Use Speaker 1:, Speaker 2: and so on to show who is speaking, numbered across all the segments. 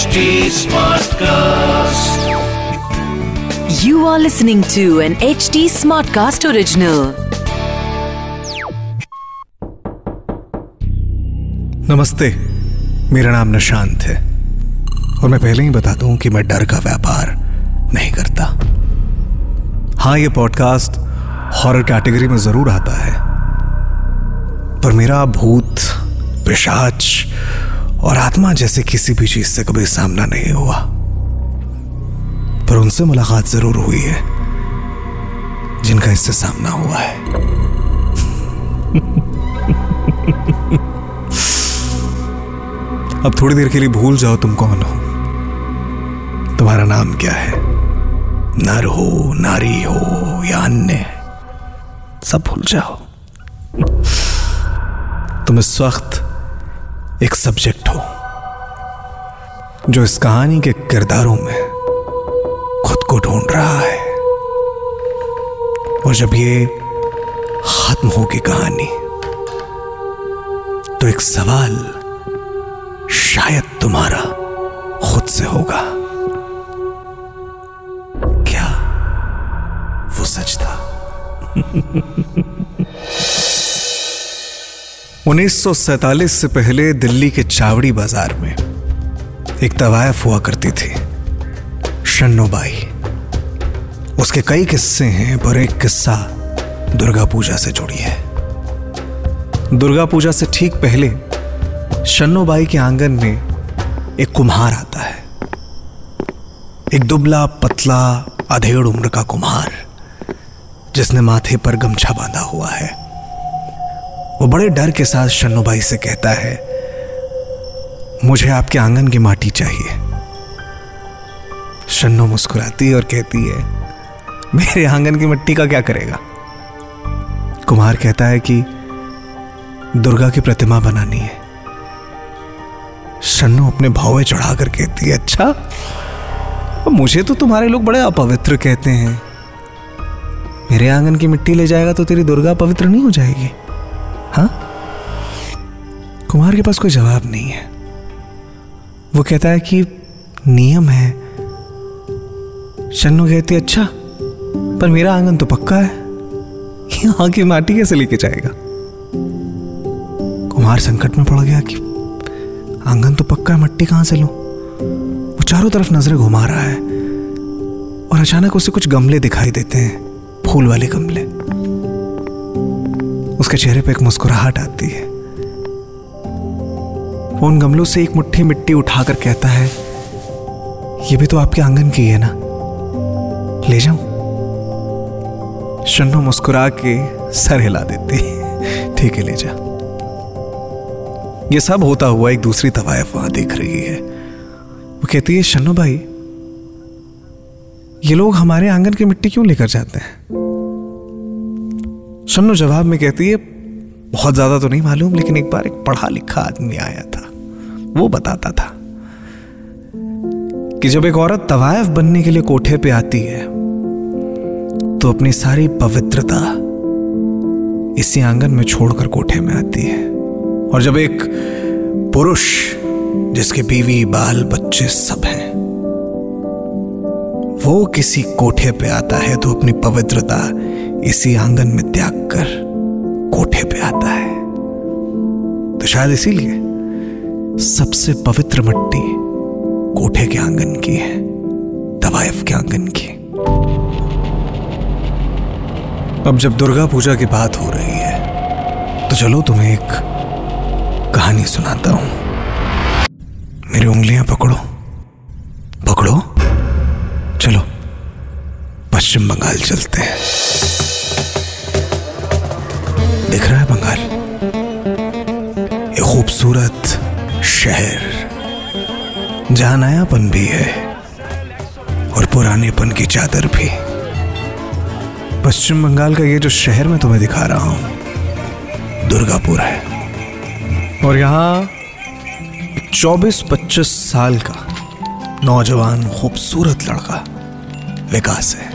Speaker 1: HD Smartcast.
Speaker 2: You are listening to an HD Smartcast original.
Speaker 3: नमस्ते मेरा नाम निशांत है और मैं पहले ही बता दूँ कि मैं डर का व्यापार नहीं करता हाँ ये पॉडकास्ट हॉरर कैटेगरी में ज़रूर आता है पर मेरा भूत पिशाच और आत्मा जैसे किसी भी चीज़ से कभी सामना नहीं हुआ। पर उनसे मुलाकात ज़रूर हुई है, जिनका इससे सामना हुआ है। अब थोड़ी देर के लिए भूल जाओ तुम कौन हो। तुम्हारा नाम क्या है? नर हो, नारी हो या अन्य? सब भूल जाओ। तुम इस वक्त एक सब्जेक्ट हो, जो इस कहानी के किरदारों में खुद को ढूंढ रहा है। और जब ये खत्म होगी कहानी तो एक सवाल शायद तुम्हारा खुद से होगा। क्या वो सच था? 1947 से पहले दिल्ली के चावड़ी बाज़ार में एक तवायफ हुआ करती थी, शन्नोबाई। उसके कई किस्से हैं, पर एक किस्सा दुर्गा पूजा से जुड़ी है। दुर्गा पूजा से ठीक पहले शन्नोबाई के आँगन में एक कुम्हार आता है। एक दुबला, पतला, अधेड़ उम्र का कुम्हार, जिसने माथे पर गमछा बांधा हुआ है। वो बड़े डर के साथ शन्नू भाई से कहता है, मुझे आपके आँगन की माटी चाहिए। शन्नो मुस्कुराती और कहती है, मेरे आँगन की मिट्टी का क्या करेगा? कुमार कहता है कि, दुर्गा की प्रतिमा बनानी है। शन्नो अपने भावे चढ़ाकर कहती है अच्छा मुझे तो तुम्हारे लोग बड़े अपवित्र कहते हैं। मेरे आँगन की मिट्टी ले जाएगा तो तेरी दुर्गा पवित्र नहीं हो जाएगी। हाँ? कुमार के पास कोई जवाब नहीं है। वो कहता है कि नियम है। शन्नु कहती अच्छा पर मेरा आँगन तो पक्का है। यहाँ की माटी कैसे लेके जाएगा? कुमार संकट में पड़ गया कि आँगन तो पक्का है, मट्टी कहाँ से लूँ? वो चारों तरफ़ नज़रें घुमा रहा है और अचानक उसे कुछ गमले दिखाई देते हैं, फूल वाले गमले। उसके चेहरे पर एक मुस्कुराहट आती है। वो उन गमलों से एक मुट्ठी मिट्टी उठाकर कहता है, ये भी तो आपके आँगन की है ना? ले जाऊँ? शन्नो मुस्कुरा के सर हिला देती है। ठीक है, ले जा। ये सब होता हुआ एक दूसरी तवायफ वहाँ देख रही है। वो कहती है शन्नो भाई, ये लोग हमारे आँगन की मिट्टी क्यों लेकर जाते हैं? शन्नो जवाब में कहती है, बहुत ज़्यादा तो नहीं मालूम, लेकिन एक बार एक पढ़ा लिखा आदमी आया था। वो बताता था कि जब एक औरत तवायफ बनने के लिए कोठे पे आती है तो अपनी सारी पवित्रता इसी आँगन में छोड़कर कोठे में आती है। और जब एक पुरुष, जिसके बीवी, बाल, बच्चे सब हैं, वो किसी कोठे पे आता है तो अपनी पवित्रता इसी आँगन में त्याग कर कोठे पे आता है। तो शायद इसीलिए सबसे पवित्र मिट्टी कोठे के आँगन की है तवायफ के आँगन की। अब जब दुर्गा पूजा की बात हो रही है तो चलो तुम्हें एक कहानी सुनाता हूँ। मेरी उंगलियाँ पकड़ो। पकड़ो? चलो, पश्चिम बंगाल चलते हैं। दिख रहा है बंगाल। ये खूबसूरत शहर। जहाँ नयापन भी है, और पुरानेपन की चादर भी। पश्चिम बंगाल का ये जो शहर मैं तुम्हें दिखा रहा हूँ, दुर्गापुर है। और यहाँ 24-25 साल का नौजवान खूबसूरत लड़का विकास है,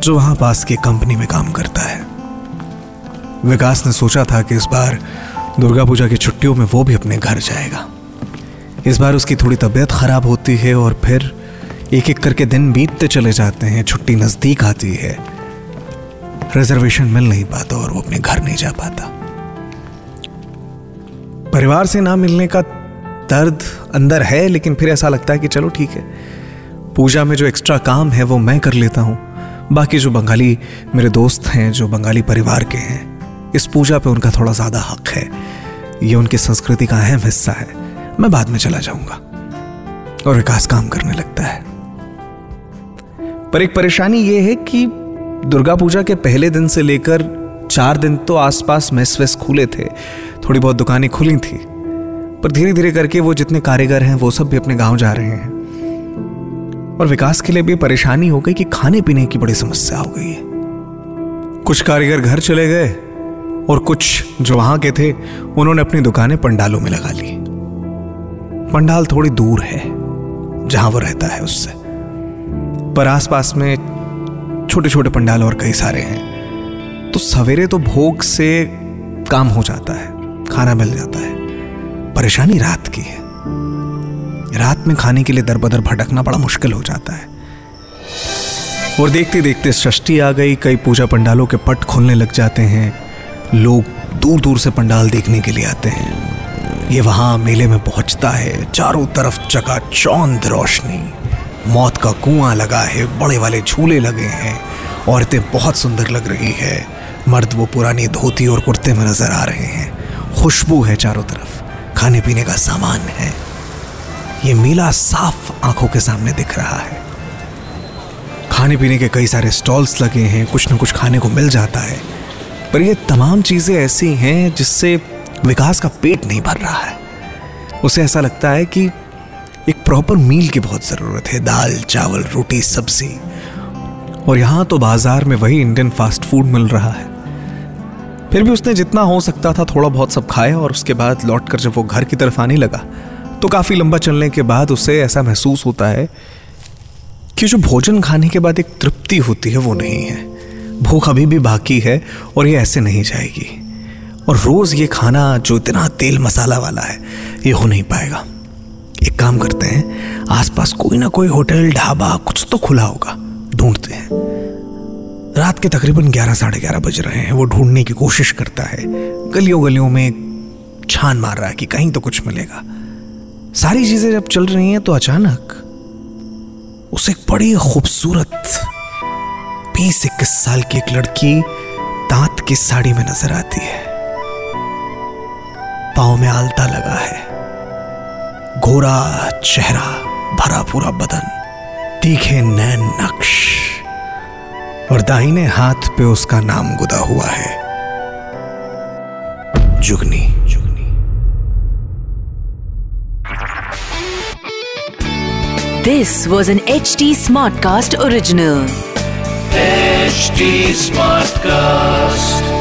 Speaker 3: जो वहाँ पास की कंपनी में काम करता है। विकास ने सोचा था कि इस बार दुर्गा पूजा की छुट्टियों में वो भी अपने घर जाएगा। इस बार उसकी थोड़ी तबीयत खराब होती है और फिर एक एक करके दिन बीतते चले जाते हैं, छुट्टी नज़दीक आती है। रिजर्वेशन मिल नहीं पाता और वो अपने घर नहीं जा पाता। परिवार से ना मिलने का दर्द अंदर है, लेकिन फिर ऐसा लगता है कि चलो ठीक है। पूजा में जो एक्स्ट्रा काम है, वो मैं कर लेता हूँ। बाकी जो बंगाली मेरे दोस्त हैं, जो बंगाली परिवार के हैं इस पूजा पे उनका थोड़ा ज़्यादा हक है। ये उनकी संस्कृति का अहम हिस्सा है। मैं बाद में चला जाऊँगा। और विकास काम करने लगता है। पर एक परेशानी ये है कि दुर्गा पूजा के पहले दिन से लेकर चार दिन तो आसपास मेस वेस खुले थे। थोड़ी बहुत दुकानें खुली थी। पर धीरे धीरे करके वो जितने कारीगर हैं, वो सब भी अपने गाँव जा रहे हैं। और विकास के लिए भी परेशानी हो गई कि खाने पीने की बड़ी समस्या हो गई है। कुछ कारीगर घर चले गए। और कुछ जो वहाँ के थे, उन्होंने अपनी दुकानें पंडालों में लगा ली। पंडाल थोड़ी दूर है, जहाँ वो रहता है उससे। पर आसपास में छोटे छोटे पंडाल और कई सारे हैं। तो सवेरे तो भोग से काम हो जाता है, खाना मिल जाता है। परेशानी रात की है। रात में खाने के लिए दर बदर भटकना बड़ा मुश्किल हो जाता है। और देखते देखते षष्ठी आ गई, कई पूजा पंडालों के पट खोलने लग जाते हैं। लोग दूर दूर से पंडाल देखने के लिए आते हैं। ये वहाँ मेले में पहुँचता है। चारों तरफ़ चका चौंद रोशनी। मौत का कुआँ लगा है। बड़े वाले झूले लगे हैं। औरतें बहुत सुंदर लग रही है। मर्द वो पुरानी धोती और कुर्ते में नज़र आ रहे हैं। खुशबू है चारों तरफ़। खाने पीने का सामान है। ये मेला साफ़ आँखों के सामने दिख रहा है। खाने पीने के कई सारे स्टॉल्स लगे हैं। कुछ ना कुछ खाने को मिल जाता है। पर ये तमाम चीज़ें ऐसी हैं जिससे विकास का पेट नहीं भर रहा है। उसे ऐसा लगता है कि एक प्रॉपर मील की बहुत ज़रूरत है, दाल, चावल, रोटी, सब्ज़ी। और यहाँ तो बाज़ार में वही इंडियन फास्ट फ़ूड मिल रहा है। फिर भी उसने जितना हो सकता था थोड़ा बहुत सब खाया और उसके बाद लौट कर जब वो घर की तरफ़ आने लगा तो काफ़ी लंबा चलने के बाद उसे ऐसा महसूस होता है कि जो भोजन खाने के बाद एक तृप्ति होती है, वो नहीं है। भूख अभी भी बाकी है और ये ऐसे नहीं जाएगी। और रोज़ ये खाना जो इतना तेल मसाला वाला है, ये हो नहीं पाएगा। एक काम करते हैं, आसपास कोई ना कोई होटल, ढाबा, कुछ तो खुला होगा। ढूंढते हैं। रात के तकरीबन ग्यारह, साढ़े ग्यारह बज रहे हैं। वो ढूँढने की कोशिश करता है। गलियों गलियों में छान मार रहा है कि कहीं तो कुछ मिलेगा। सारी चीज़ें जब चल रही हैं तो अचानक उसे एक बड़ी खूबसूरत बीस इक्कीस साल की एक लड़की दांत की साड़ी में नज़र आती है। पाओ में आलता लगा है। गोरा चेहरा, भरा पूरा बदन, तीखे नैन नक्श। और दाहिने हाथ पे उसका नाम गुदा हुआ है। Jugni. Jugni
Speaker 2: this was an H smart cast.